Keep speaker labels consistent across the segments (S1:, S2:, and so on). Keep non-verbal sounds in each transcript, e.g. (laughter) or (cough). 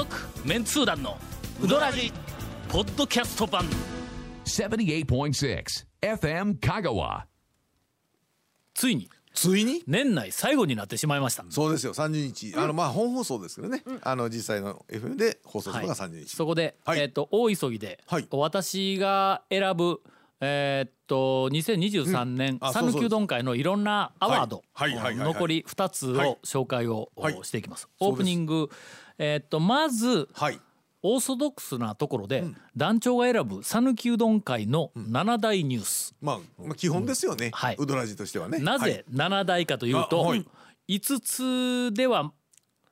S1: 続メンツー団のウドラジポッドキャスト版。
S2: 78.6 FM Kagawa.
S1: ついに
S3: ついに？
S1: 年内最後になってしまいました。
S3: そうですよ30日。あのまあ本放送ですけどね、あの実際の FM で放送するのが30日、
S1: そこで、
S3: はい。
S1: えっ、と大急ぎで、
S3: はい。
S1: 私が選ぶえっ、と2023年
S3: あそうそう
S1: 讃岐うどん会のいろんなアワード、
S3: はい。はいはいはい。はい
S1: 残り2つ
S3: はい。
S1: を紹介を、
S3: はい。
S1: していきます。オープニングえっ、とまず
S3: はい。
S1: オーソドックスなところで、団長が選ぶ讃岐うどん会の7大ニュース、
S3: まあ、まあ基本ですよね、
S1: はい。う
S3: どらじとしてはね。
S1: なぜ7大かというと、
S3: あはい。
S1: 5つでは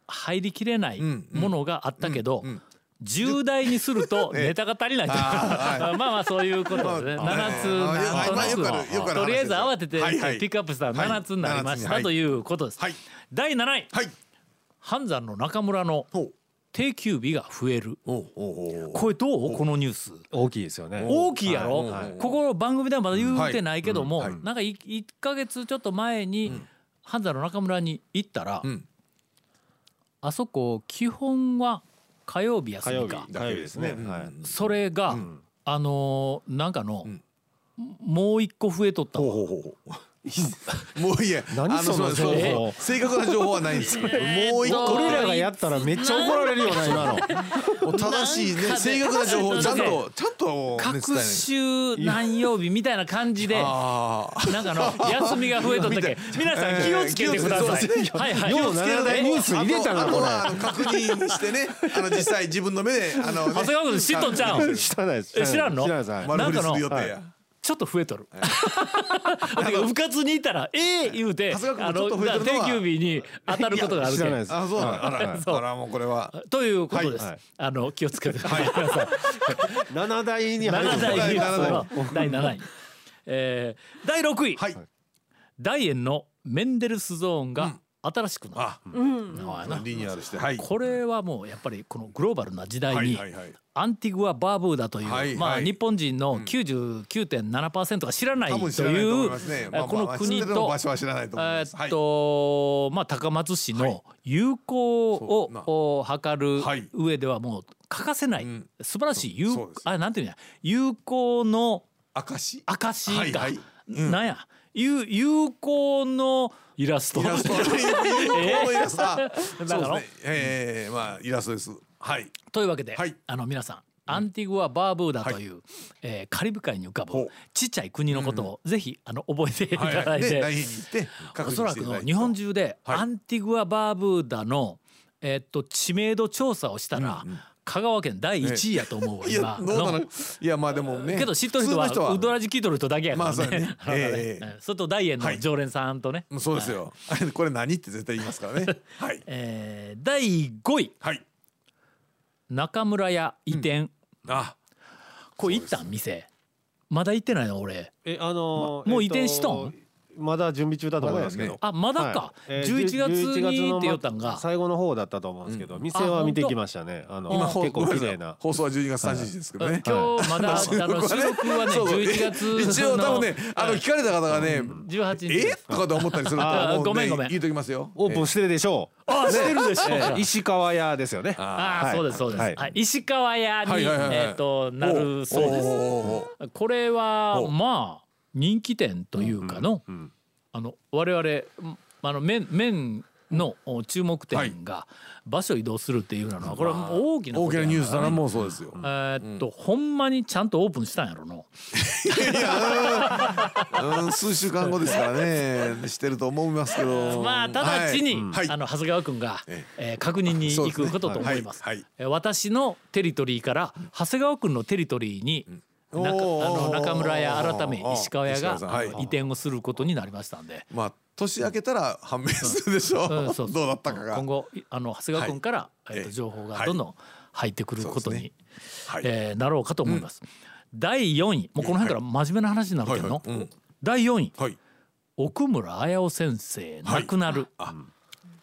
S1: 入りきれないものがあったけど、10代にすると (laughs)
S3: ええ。
S1: ネタが足りないと。いう、
S3: あ (laughs)
S1: まあまあそういうことでね、
S3: まあ
S1: 7つなんとな
S3: よく
S1: とりあえず慌てて
S3: はいはい。
S1: ピックアップしたら7つになりまし
S3: はい
S1: たということです。
S3: はい。
S1: 第7位。
S3: はい
S1: 半山の中村の定休日が増える。これどう？このニュース。
S4: 大きいですよね。
S1: 大きいやろ、
S3: はい
S1: ここの番組ではまだ言うてないけども、
S3: はいうん
S1: なんか 1, ヶ月ちょっと前に半沢の中村に行ったら、
S3: ん。
S1: あそこ基本は火曜日休みか。
S4: 火曜日ですね。
S3: うん。
S4: はい。
S1: それが、あのーなんかの、もう一個増えとったわ。
S3: ほうほうほうほう (laughs) もういいや。
S4: 何
S3: あの
S4: その
S3: そう
S4: 情報。
S3: そう正確な情報はないんです。(laughs) もう一個。
S4: 俺らがやったらめっちゃ怒られるよな今の。
S3: もう正しいね正確な情報をちゃんとちゃんと
S1: 各週何曜日みたいな感じでなんかの休みが増えとったけ。皆さん気をつけてください。はいはい。
S4: よう7大ニュース入れたなこれ
S3: 確認してね。あの実際自分の目であのね。
S1: 長谷川君知っとんちゃう？ん
S4: 知らないです。
S1: え知らんの？
S4: 知らないです。はい。
S3: 丸振りする予定
S4: なんか
S3: や
S1: ちょっと増えとる。(laughs) てかうかつにいたら、ええ言うて、あの、定休日に当たることがある。
S3: あそうなのあら
S1: そう。
S3: あらもうこれは。
S1: ということです。あの、気をつけてください。皆さん
S4: 七大に入
S1: 7
S4: る。
S1: 代
S3: 第
S1: の第7位。えー、第6位。
S3: はい。
S1: 大円のメンデルスゾーンが新しくなる。
S3: リニューアルしてはい。
S1: これはもうやっぱりこのグローバルな時代に、アンティグア・バーブーダという、
S3: はい
S1: まあ、
S3: はい
S1: 日本人の99.7%が知らないというこの国とえーっとまあ高松市の友好をお図
S3: はい。
S1: る上ではもう欠かせない、
S3: ん。
S1: 素晴らしい友あなんていうんや。友好の
S3: 証？
S1: 証が、
S3: はいはい。
S1: なんや友友好のイラスト。
S3: イラスト。有効のイラスト。あ
S1: だから
S3: ええまあイラストです。はい。
S1: というわけで、
S3: はい。
S1: あの皆さんアンティグア・バーブーダという、えーカリブ海に浮かぶちっちゃい国のことをぜひあの覚えていただいて、おそらくの日本中で
S3: はい。
S1: アンティグア・バーブーダの、えーっと知名度調査をしたら、香川県第1位やと思うわ、
S3: いや
S1: 今
S3: どうなの？
S1: の。
S3: いやまあでもね
S1: けど知っとる人はウドラジ聞いとる人だけやからね。
S3: まあね。(laughs) ええ
S1: うんそれと大円の常連さんとね。
S3: もうそうですよ。(laughs) これ何って絶対言いますからね。(laughs) はい。
S1: えー第5位。
S3: はい。
S1: 中村屋移転、
S3: あ。
S1: これ行ったん？店。まだ行ってないの？俺。
S4: えあのー
S1: もう移転しとん
S4: えっとまだ準備中だと思いますけど。
S1: あまだか、
S4: はい。えー
S1: 11月
S4: 11
S1: に
S4: の
S1: って言ったんが
S4: 最後の方だったと思うんですけど、店は見てきましたね。あの
S3: 今
S4: 結構綺麗な。
S3: 放送は12月30日ですけどね。
S1: 今日まだ、あの (laughs) 収録はね
S3: そうそう。
S1: 11月の
S3: 一応多分ねあの聞かれた方がね
S1: 18日
S3: え？とかと思ったりすると
S1: あ
S3: 思
S1: ごめんごめん。
S3: 言うときますよ。
S4: オープンしてるでしょう。
S1: あしてるでしょう。
S4: えー石川屋ですよね。
S1: ああ、
S4: はい。
S1: そうですそうです、
S4: はい。
S1: はい。石川屋に、
S3: はいはいはいはい。
S1: えっ、となるそうです。これはまあ人気店というかの、あの我々んあの麺麺のお注目点が場所移動するっていうのはこれは大きな
S3: 大きなニュースだなもうそうですよ。
S1: えーっと、ほんまにちゃんとオープンしたんやろの。
S3: うん。数週間後ですからね。してると思いますけど。
S1: まあ直ちに、
S3: はい。
S1: あの長谷川君が、
S3: え
S1: え。ー確認に行くことと思います。私のテリトリーから長谷川君のテリトリーに、中
S3: おー。
S1: あの中村屋改め石川屋が移転をすることになりましたんで。
S3: まあ年明けたら判明するでしょ
S1: う。ん。そうそう。(laughs)
S3: どうだったかが。
S1: 今後いあの長谷川君から、えーと情報がどんどん入ってくることに、
S3: はい。
S1: えーなろうかと思います。第4位。もうこの辺から真面目な話になるけど。第4位。
S3: はい。
S1: 奥村綾夫先生亡くなる、
S3: あ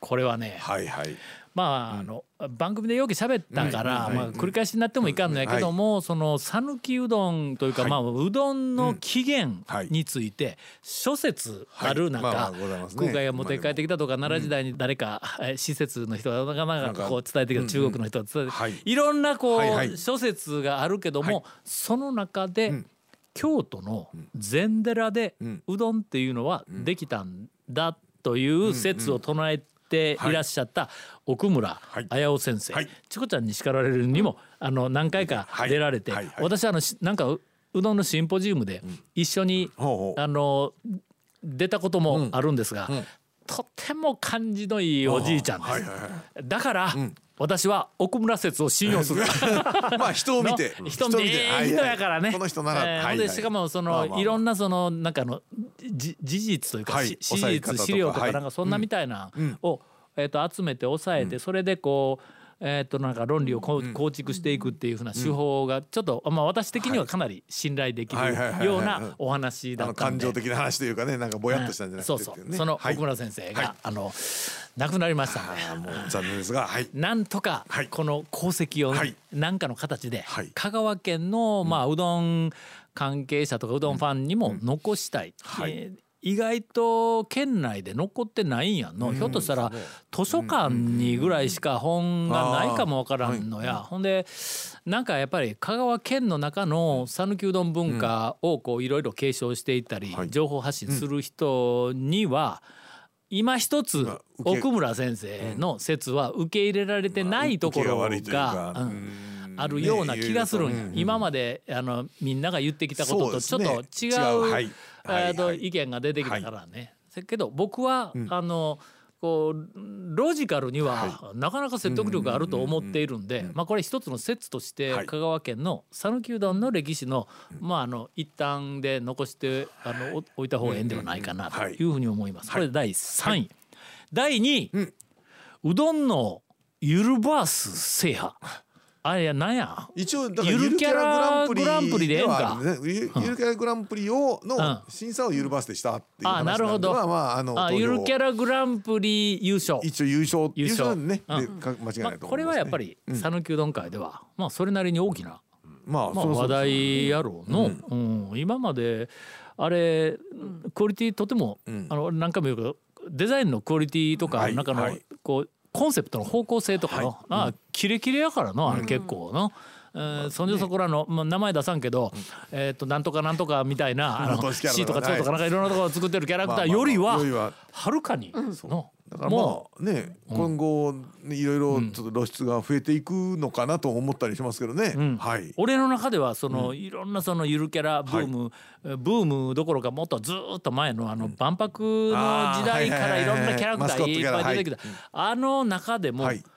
S1: これはね、
S3: はいはい。
S1: まああの番組でよく喋ったから、まあ、繰り返しになってもいかんのやけども、その讃岐うどんというか、
S3: はい。
S1: まあうどんの起源
S3: はい
S1: について諸説ある中、空海が持って帰ってきたとか、奈良時代に誰か、えー施設の人がなかなかこう伝えてきた中国の人が伝えて、
S3: はい。
S1: いろんなこう、諸説があるけども、
S3: はい。
S1: その中で、
S3: ん。
S1: 京都の禅寺で
S3: ん。
S1: うどんっていうのはできたんだという説を唱えてい。らっしゃった奥村
S3: はい。
S1: 綾尾先生、
S3: はい。
S1: チコちゃんに叱られるにもあの何回か
S3: はい。
S1: 出られて、私あのしなんかううどんのシンポジウムで一緒に、あの出たこともあるんですが、とても感じのいいおじいちゃんです。だから、私は奥村説を信用する。(laughs)
S3: まあ人を見て。
S1: の (laughs) 人見て。ええ人やからね。
S3: この人なら、
S1: えー
S3: はいはい。
S1: しかもその、
S3: まあまあまあ。
S1: いろんなそのなんかあのじ事実というか、
S3: はい。
S1: し史実資料とか
S3: はい
S1: なんかそんなみたいなを、えっ、と集めて抑えて、それでこう。えっとなんか論理を構築していくっていうふうな手法がちょっと、まあ、私的にはかなり信頼できる
S3: はいはいはいはい
S1: ようなお話だったんで。
S3: 感情的な話というかねなんかぼやっとしたんじゃなくて
S1: そうそう、その
S3: はい
S1: 奥村先生が、
S3: はい。
S1: あの亡くなりましたね。
S3: もう残念ですがはい。
S1: なんとか
S3: はい。
S1: この功績を
S3: はい。
S1: 何かの形で
S3: はい。
S1: 香川県のまあうどん関係者とかうどんファンにも残したい。
S3: はい。
S1: えー意外と県内で残ってないんやんの、ひょっとしたら図書館にぐらいしか本がないかもわからんのや、ほんでなんかやっぱり香川県の中の讃岐うどん文化をこういろいろ継承していったり、
S3: はい。
S1: 情報発信する人には今一つ奥村先生の説は受け入れられてないところ
S3: がう
S1: んあるような気がするんや、
S3: ね
S1: 今まであのみんなが言ってきたこととちょっと違う
S3: 違う。はい。
S1: えーと
S3: はいはい。
S1: 意見が出てきたからね。せけど僕は、あのこうロジカルにはなかなか説得力があると思っているんで、まあこれ一つの説として
S3: はい。
S1: 香川県の讃岐うどんの歴史の、まああの一旦で残してあのお置いた方がええんではないかなとい。うふうに思います。これ第3位、第2位、うどんのゆるバース制覇。あれやなんや？
S3: 一応だから
S1: ゆるキャラグランプリで
S3: はあるね。ゆゆるキャラグランプリをの審査をゆるバースでしたっていう話
S1: あなるほど。
S3: まあまああの
S1: あゆるキャラグランプリ優勝。
S3: 一応優勝優
S1: 優勝
S3: 勝ね、
S1: うん。
S3: 間違いないと思います、ね。
S1: まあ、これはやっぱり讃岐うどん界では、まあそれなりに大きな、
S3: まあ、
S1: 話題やろうの、うん。今まであれクオリティとても、あの何回も言うけどデザインのクオリティとか、
S3: はい
S1: 中の、
S3: はい。
S1: こうコンセプトの方向性とかの、あキレキレやからのあれ結構の。えーそんじょそこらの、まあ、名前出さんけど、えっとなんとかなんとかみたいな (laughs) あの C とか
S3: とか
S1: 2とかなんかい。ろんなところを作ってるキャラクターよりは
S3: は
S1: は。るかにの
S3: だからま
S1: も
S3: あね、今後ねいろいろちょっと露出が増えていくのかなと思ったりしますけどね、はい。
S1: 俺の中ではその、いろんなそのゆるキャラブーム、ブームどころかもっとずーっと前のあの万博の時代から
S3: い
S1: ろんなキャラクターいっぱい出てきた、あの中でも、
S3: はい。
S1: まあ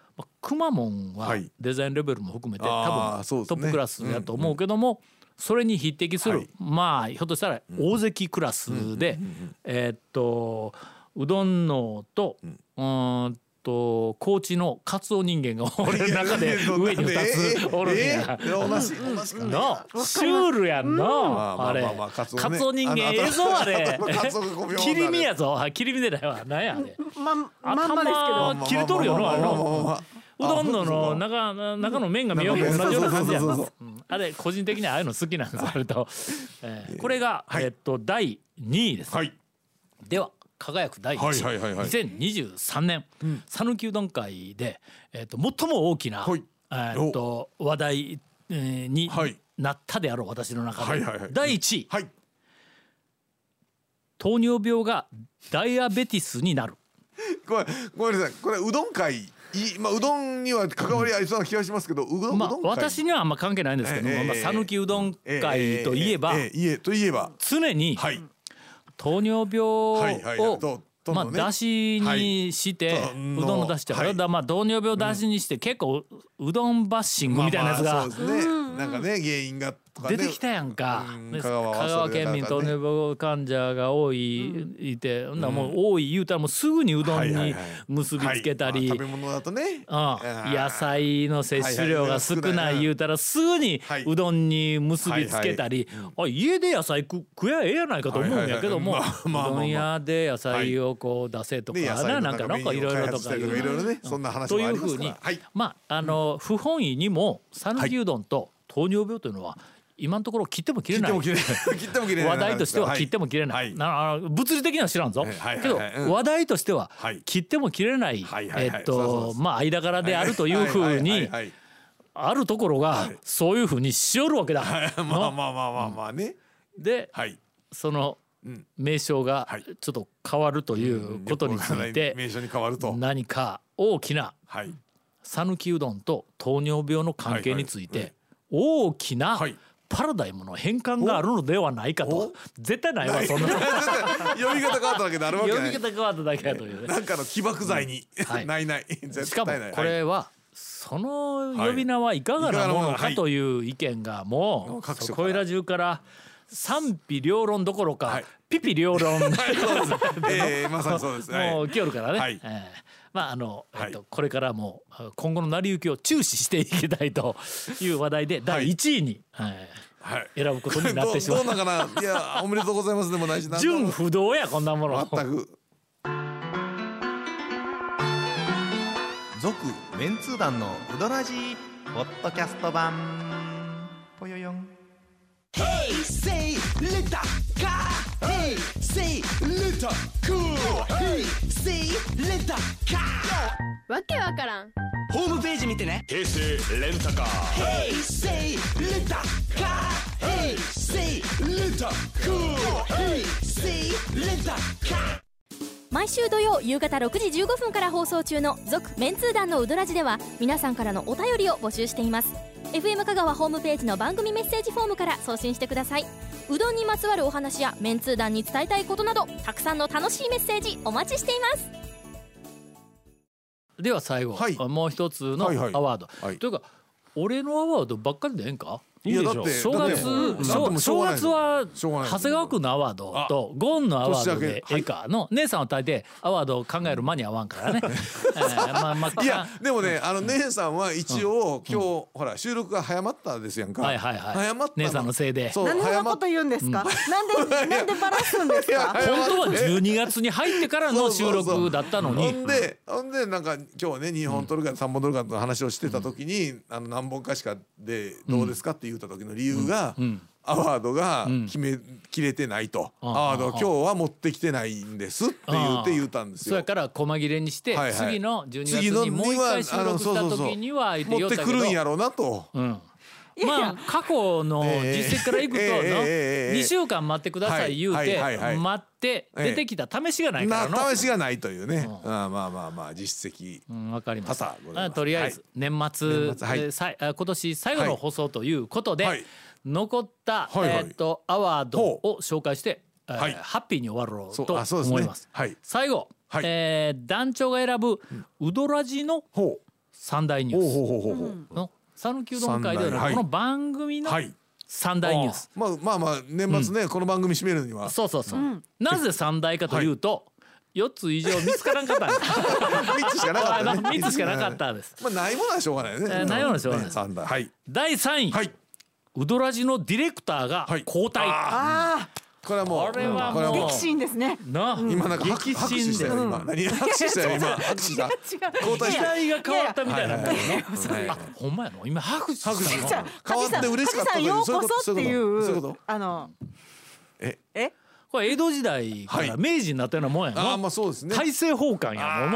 S1: くまモンは
S3: はい。
S1: デザインレベルも含めて、多分
S3: あーそうですね。
S1: トップクラスやと思うけども、それに匹敵する、
S3: はい。
S1: まあひょっとしたら大関クラスで、えーっとうどんのと、うーんと高知のカツオ人間が俺の中で上に2つおるんや。のシュールやんの、
S3: まあ
S1: れ。
S3: カツオ
S1: 人間
S3: あの
S1: ええぞあれ。
S3: カツオが5秒
S1: 切り身やぞ。あ切り身でないわなんやあれ。
S5: ままんまです
S1: 頭切れとるよなあのうどんのの
S3: あ
S1: 中中の麺が見よう
S3: 中の麺
S1: 同じような感じやあれ個人的にああいうの好きなんですあれと、えーこれが、
S3: はい
S1: えっと第2位です、
S3: はい。
S1: では輝く第1位、
S3: はいはいはいはい。
S1: 2023年。讃岐、うどん会で、えっと最も大きな、
S3: はい。
S1: えっと話題、えーに
S3: はい。
S1: なったであろう私の中で、
S3: はいはいはい。
S1: 第1位、
S3: はい。
S1: 糖尿病がダイアベティスになる。
S3: ごめんごめんなさい。これうどん会いまあうどんには関わりありそうな気がしますけどうどん,、
S1: まあ私にはあんま関係ないんですけども、讃岐うどん会といえば、
S3: えといえば。
S1: 常に
S3: はい。
S1: 糖尿病を、まあ
S3: どんね。
S1: 出汁にして、
S3: はい。う
S1: どんの出汁って、
S3: はい。
S1: まあ糖尿病出汁にして結構うどんバッシングみたいなやつが、
S3: なんかね原因が
S1: 出てきたやんか、で
S3: うん。香川は
S1: 香川県民糖尿病患者が多い、いてほんならもう多い言うたらもうすぐにうどんに
S3: はいはいはい。
S1: 結びつけたり、
S3: はい。まあ食べ物だとね。
S1: うん。野菜の摂取量が少ない言うたらすぐに
S3: はい。う
S1: どんに結びつけたり、あ家で野菜食食やええやないかと思うんやけども、
S3: はい
S1: うどん屋で野菜をこう出せとか
S3: ね野菜
S1: ななんかなんかいろいろとか
S3: いろいろね。そんな話
S1: と
S3: もあります
S1: いうふうに、
S3: からはい。
S1: まああの不本意にも讃岐うどんと糖尿病というのは今のところ切っても切れない。話題としては切っても切れない、物理的には知らんぞ、けど、
S3: うん。
S1: 話題としては
S3: はい。
S1: 切っても切れない、えっとまあ間柄であるというふう
S3: はい
S1: にあるところがそういうふうにしよるわけだ。
S3: はい。まあまあまあまあまあね。
S1: で
S3: はい。
S1: その
S3: うん。
S1: 名称が
S3: はい。
S1: ちょっと変わるということについて
S3: 名称に変わると。
S1: 何か大きな
S3: はい。
S1: 讃岐うどんと糖尿病の関係について大きな
S3: はい
S1: パラダイムの変換があるのではないかと。
S3: お？
S1: 絶対ないわそんな。
S3: 呼び方変わっただけであるわけ
S1: 呼
S3: ない。
S1: び方変わっただけやというね。
S3: なんかの起爆剤に。
S1: はい。(laughs)
S3: ないない。絶
S1: しかもこれはその呼び名はいかがなものか
S3: はい
S1: という意見がもうそこいら中から賛否両論どころか
S3: はい。
S1: ピピ両論。(laughs)
S3: えーまさにそうです。はい。
S1: もう来よるからね、
S3: はい。
S1: えーまああの、えっと
S3: は
S1: これからも今後の成り行きを注視していきたいと (laughs) いう話題で第1位に、はい
S3: はい。
S1: 選ぶことになってしまう。
S3: どうどうなんかな？いやおめでとうございますでもないし
S1: 純不動やこんなもの。
S3: 全く。
S5: 続メンツー団のウドラジーポッドキャスト版。ぽよよん
S6: say let the car hey say let the cool hey say let the car
S7: わけわからん
S6: ホームページ見てね平成レンタカー hey say let the car hey say let the cool hey say let the car
S8: 毎週土曜夕方6時15分から放送中の「続・メンツー団のウドラジ」では皆さんからのお便りを募集しています。FM 香川ホームページの番組メッセージフォームから送信してください。うどんにまつわるお話やメンツー団に伝えたいことなどたくさんの楽しいメッセージお待ちしています。
S1: では最後、
S3: はい。
S1: もう一つの
S3: はいはい。
S1: アワード、
S3: はい。
S1: というか俺のアワードばっかりでええんか？
S3: いやだって
S1: 正月正月は長谷川君のアワードとゴンのアワードでええかの姉さんは大抵アワードを考える間に合わんからね。
S3: いやでもねあの姉さんは一応今日ほら収録が早まったですやんか。
S1: はいはいはい。
S3: 早まった
S1: 姉さんのせいで。
S9: 何
S3: 早まっ
S9: のこと言うんですか、なんで (laughs) なんでバラすんですか？
S3: いや
S1: 本当は12月に入ってからの収録だったのに。
S3: ほんでほんでなんか今日はね2本取るか3本取るかの話をしてた時に、あの何本かしかでどうですかって言った時の理由が、アワードが決めきれてないと、
S1: あ
S3: アワード今日は持ってきてないんですって言って言ったんですよ。
S1: そや。から細切れにして、次の12月にもう一回収録した時には
S3: 持っ
S1: て
S3: くるんやろうなと。
S1: うんまあ過去の実績からいくと2週間待ってください言うて待って出てきた試しがないからの。
S3: 試しがないというね、うん、まあまあまあ実績。
S1: わ、かります。とりあえず年末、
S3: はい。
S1: さ今年最後の放送ということで、残った、えっとアワードを紹介して、
S3: はい、
S1: ハッピーに終わろうと思います。
S3: はい、
S1: 最後、
S3: は
S1: え団長が選ぶウドラジの三大ニュース。の讃岐うどん会ではなくこの番組の
S3: はい。
S1: 三大ニュース。
S3: まあまあまあ年末ね、この番組締めるには。
S1: そうそうそう。なぜ三大かというと、四つ以上見つからんかったんです。(laughs)
S3: 三つしかなかったね。(laughs)
S1: 三つしかなかったんです。
S3: まあないものはしょうがないよね、
S1: えーないものはしょうがない。
S3: ね三大はい。
S1: 第三位、
S3: はい。
S1: ウドラジのディレクターが
S3: はい。
S1: 交代。
S9: あ
S3: これはもう
S1: これは
S9: 激震ですね。
S1: なあ、
S3: 今なんか (laughs) 拍手したよ今、何拍手したよ今。拍手交代した
S1: 代が変わったみたいな。ほんまやの？今拍手したの？
S3: 変わって嬉しかった
S9: 梶さんようこそってい
S3: そういうこと？そういう
S9: う
S3: こと？
S9: あの
S3: え？
S9: え？
S1: これ江戸時代から明治になったようなもんや
S3: ああ
S1: の。
S3: まあそうですね。
S1: 大政奉還や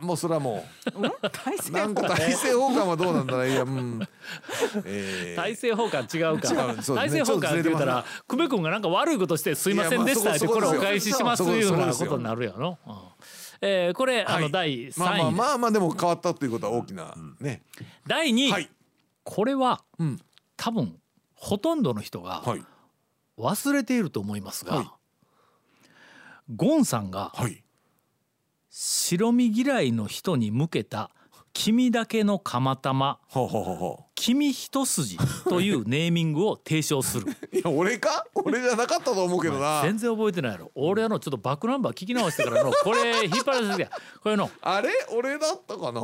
S1: もん。もう。
S3: それはも
S9: 大
S3: うなんか大政奉還？はどうなんだろういやうん。(laughs) えー。
S1: 大政奉還違うか。
S3: 違うね。
S1: 大政奉還って言ったら、久米君がなんか悪いことしてすいませんでしたって
S3: こ
S1: これお返ししますいうような
S3: そこ
S1: とになるやろ？うん。えーこれあ
S3: はい。
S1: の第
S3: まあまあ
S1: 三位。です。
S3: まあまあでも変わったということは大きなね。
S1: 第二位。
S3: はい。
S1: これは
S3: うん。
S1: 多分ほとんどの人が
S3: はい。
S1: 忘れていると思います
S3: はい。
S1: が、ゴンさんが
S3: はい。
S1: 白身嫌いの人に向けた「君だけの釜玉」
S3: ほうほうほうほ
S1: 君一筋というネーミングを提唱する。
S3: う (laughs) いや俺か？俺じゃなかったと思うけどな。
S1: 全然覚えてないやろ。俺あのちょっとバックナンバー聞き直してからのこれ引っ張られてきた。これの。
S3: あれ？俺だったかな？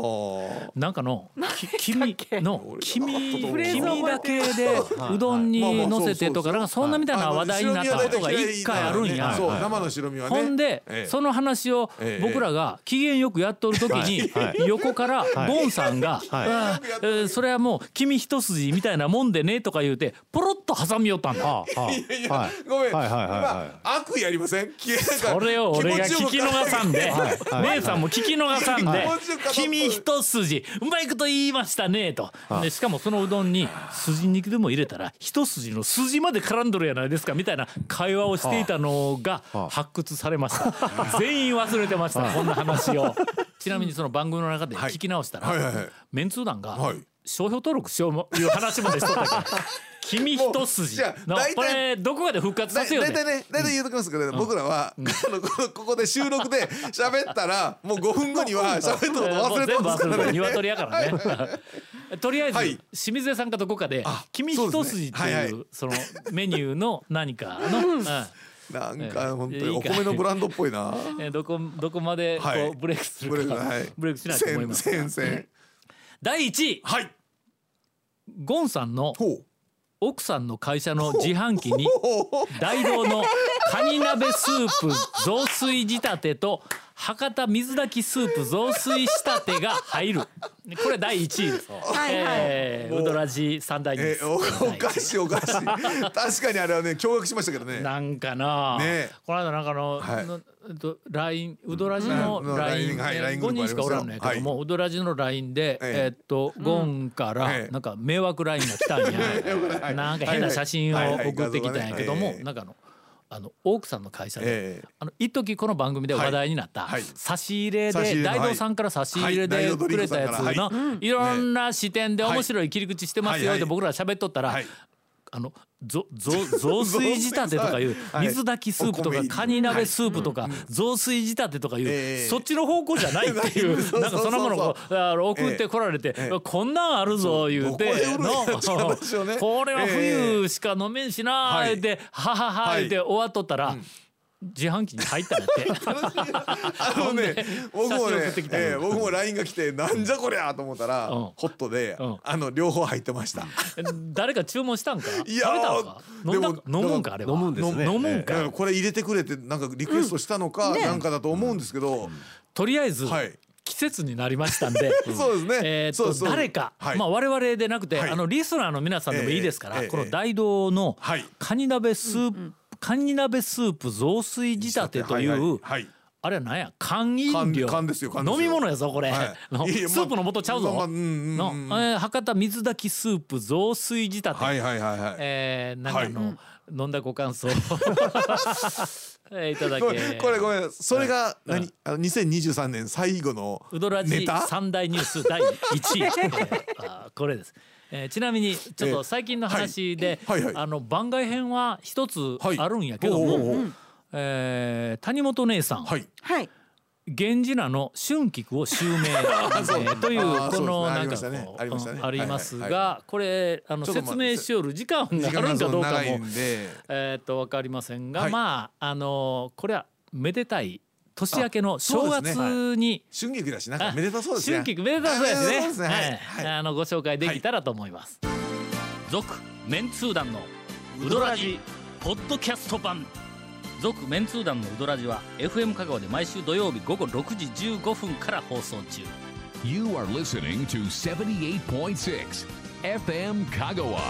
S1: なんかのき君の
S3: 俺
S1: 君
S3: フレーズ
S1: 君だけでうどんに乗せてとかなんかそんなみたいな話題になったことが一回あるんや。
S3: そう生の白身はね。
S1: ほんで、
S3: ええ。
S1: その話を
S3: ええ。
S1: 僕らが機嫌よくやっとる時に、横からゴンさんが「あーえーそれはもう君一筋みたいなもんでね」とか言うてポロッと挟み寄ったんだ。
S4: あ (laughs) あ
S3: いやいや、
S4: はい。
S3: ごめん、
S4: はいはいはいはい。
S3: 今悪意ありません？
S1: それを俺が聞き逃さんで。
S4: はい。
S1: 姉さんも聞き逃さんで。
S3: 気持ちよく「
S1: 君一筋うまいこと言いましたね」と。でしかもそのうどんに筋肉でも入れたら一筋の筋まで絡んどるやないですかみたいな会話をしていたのが発掘されました。全員忘れてました (laughs) こんな話を。(laughs) ちなみにその番組の中で聞き直したら
S3: はい。はい。はい。
S1: メンツー団が
S3: はい
S1: 商標登録しようもいう話までしとったから君一筋。
S3: じゃあ
S1: の
S3: 大体
S1: これどこかで復活
S3: だ
S1: させようぜ
S3: 大体ね大体言うときますけど、僕らは、(laughs) あのこここで収録で喋ったらもう5分後には喋ったこと忘れてますからね。
S1: 鶏やからね。(laughs) とりあえず、
S3: はい。
S1: 清水屋さんかどこかで
S3: あ「
S1: 君一筋」っていう
S3: はいはい。
S1: そのメニューの何かの、(laughs) うん。
S3: なんか本当にお米のブランドっぽいな。
S1: えーどこどこまでこう、
S3: はい。
S1: ブレイクするか
S3: はい。
S1: ブレイクしないと思いますが。
S3: 先生
S1: 第1位
S3: はい。
S1: ゴンさんの
S3: ほう。
S1: 奥さんの会社の自販機に (laughs) 大道のカニ鍋スープ雑炊仕立てと博多水炊きスープ雑炊仕立てが入る。(laughs) これ第1位です、
S9: はいはい。
S1: えーウドラジ三大ニュース
S3: えおおかしいおかしい。(laughs) 確かにあれはね驚愕しましたけどね。
S1: なんかな、
S3: ね。
S1: この間なんかの、
S3: はい。
S1: のえっと LINE ウドラジの
S3: うん。
S1: LINE、
S3: はい
S1: え
S3: LINE
S1: 5人しかおらんのやけども、
S3: は
S1: ウドラジの LINE で、え
S3: え。え
S1: っとゴンから
S3: ええ。
S1: なんか迷惑 LINE が来たんや、(laughs) なんか変な写真を送ってきたんやけども、なんかあの奥さんの会社で、
S3: ええ。
S1: あの一時この番組で話題になった、
S3: はい。はい。
S1: 差し入れで大道さんから差し入れで
S3: はい。
S1: くれたやつの、い。ろんな視点で面白い切り口してますよって僕ら喋っとったら、
S3: はい
S1: あのぞぞ雑炊仕立てとかいう (laughs)
S3: はい。
S1: 水炊きスープとかカニ鍋スープとか雑炊仕立てとかいう
S3: ええ。
S1: そっちの方向じゃないってい
S3: そう (laughs)
S1: なんかそんなものを送ってこられてこんなんあるぞ言うて
S3: ど (laughs) こ
S1: れは冬しか飲めんしな
S3: はい。
S1: 言うてははは言うて終わっとったら自販機に入ったんやって。(laughs)
S3: あのね僕もねええ僕も LINE が来てなんじゃこりゃと思ったら、
S1: うん。
S3: ホットで、
S1: うん。
S3: あの両方入ってました。
S1: 誰か注文したんか？食べ
S3: いやー
S1: たのか？飲んだ
S3: でも
S1: 飲むんかあれは？
S4: 飲むんですね。
S1: 飲むん
S3: だかこれ入れてくれってなんかリクエストしたのか、なんかだと思うんですけど、
S1: とりあえず
S3: はい。
S1: 季節になりましたんで。(laughs)
S3: そうですね。
S1: えーっと
S3: そうそう。
S1: 誰か、
S3: はい。
S1: まあ我々でなくて、
S3: はい。
S1: あのリスナーの皆さんでもいいですから、
S3: ええええ
S1: この大道の
S3: はい。
S1: カニ鍋スープ、カニ鍋スープ雑炊仕立てという、
S3: はいはいはい。
S1: あれは何や？缶飲料。
S3: 缶缶ですよ缶ですよ。
S1: 飲み物やぞこれ、
S3: はい。(laughs)
S1: の
S3: い
S1: スープの素ちゃうぞ、
S3: まあまあうんうんうん。
S1: の、えー博多水炊きスープ雑炊仕立て、
S3: はいはいはいはい。
S1: えーなんかあの、飲んだご感想を。(laughs) えーいただ
S3: こ
S1: け。
S3: れこれごめんそれが何、あの2023年最後の
S1: ウドラジ
S3: ネタ？
S1: 三大ニュース第1位、(laughs) これです。えーちなみにちょっと最近の話で、
S3: はい。はいはい。
S1: あの番外編は一つ
S3: はい。
S1: あるんやけども、
S3: おうおうおう。
S1: えー谷本姉さん、
S3: はい。
S9: はい。
S1: 源氏名の春菊を襲名、(laughs) えーというこのなんか
S3: ありま
S1: す
S3: はいはい
S1: がこれあの説明しよる時間が
S3: 時間が
S1: あるんかどうかも
S3: んで。
S1: えーっと分かりませんが、
S3: はい。
S1: まああのこれはめでたい年明けの正月に
S3: 春菊だしなんかめでたそうですね
S1: 春菊めでたそうですね。
S3: はい
S1: あのご紹介できたらと思います。続、メンツー団のウドラジポッドキャスト版。続メンツー団のウドラジは FM 香川で毎週土曜日午後6時15分から放送中。
S2: You are listening to 78.6 FM Kagawa.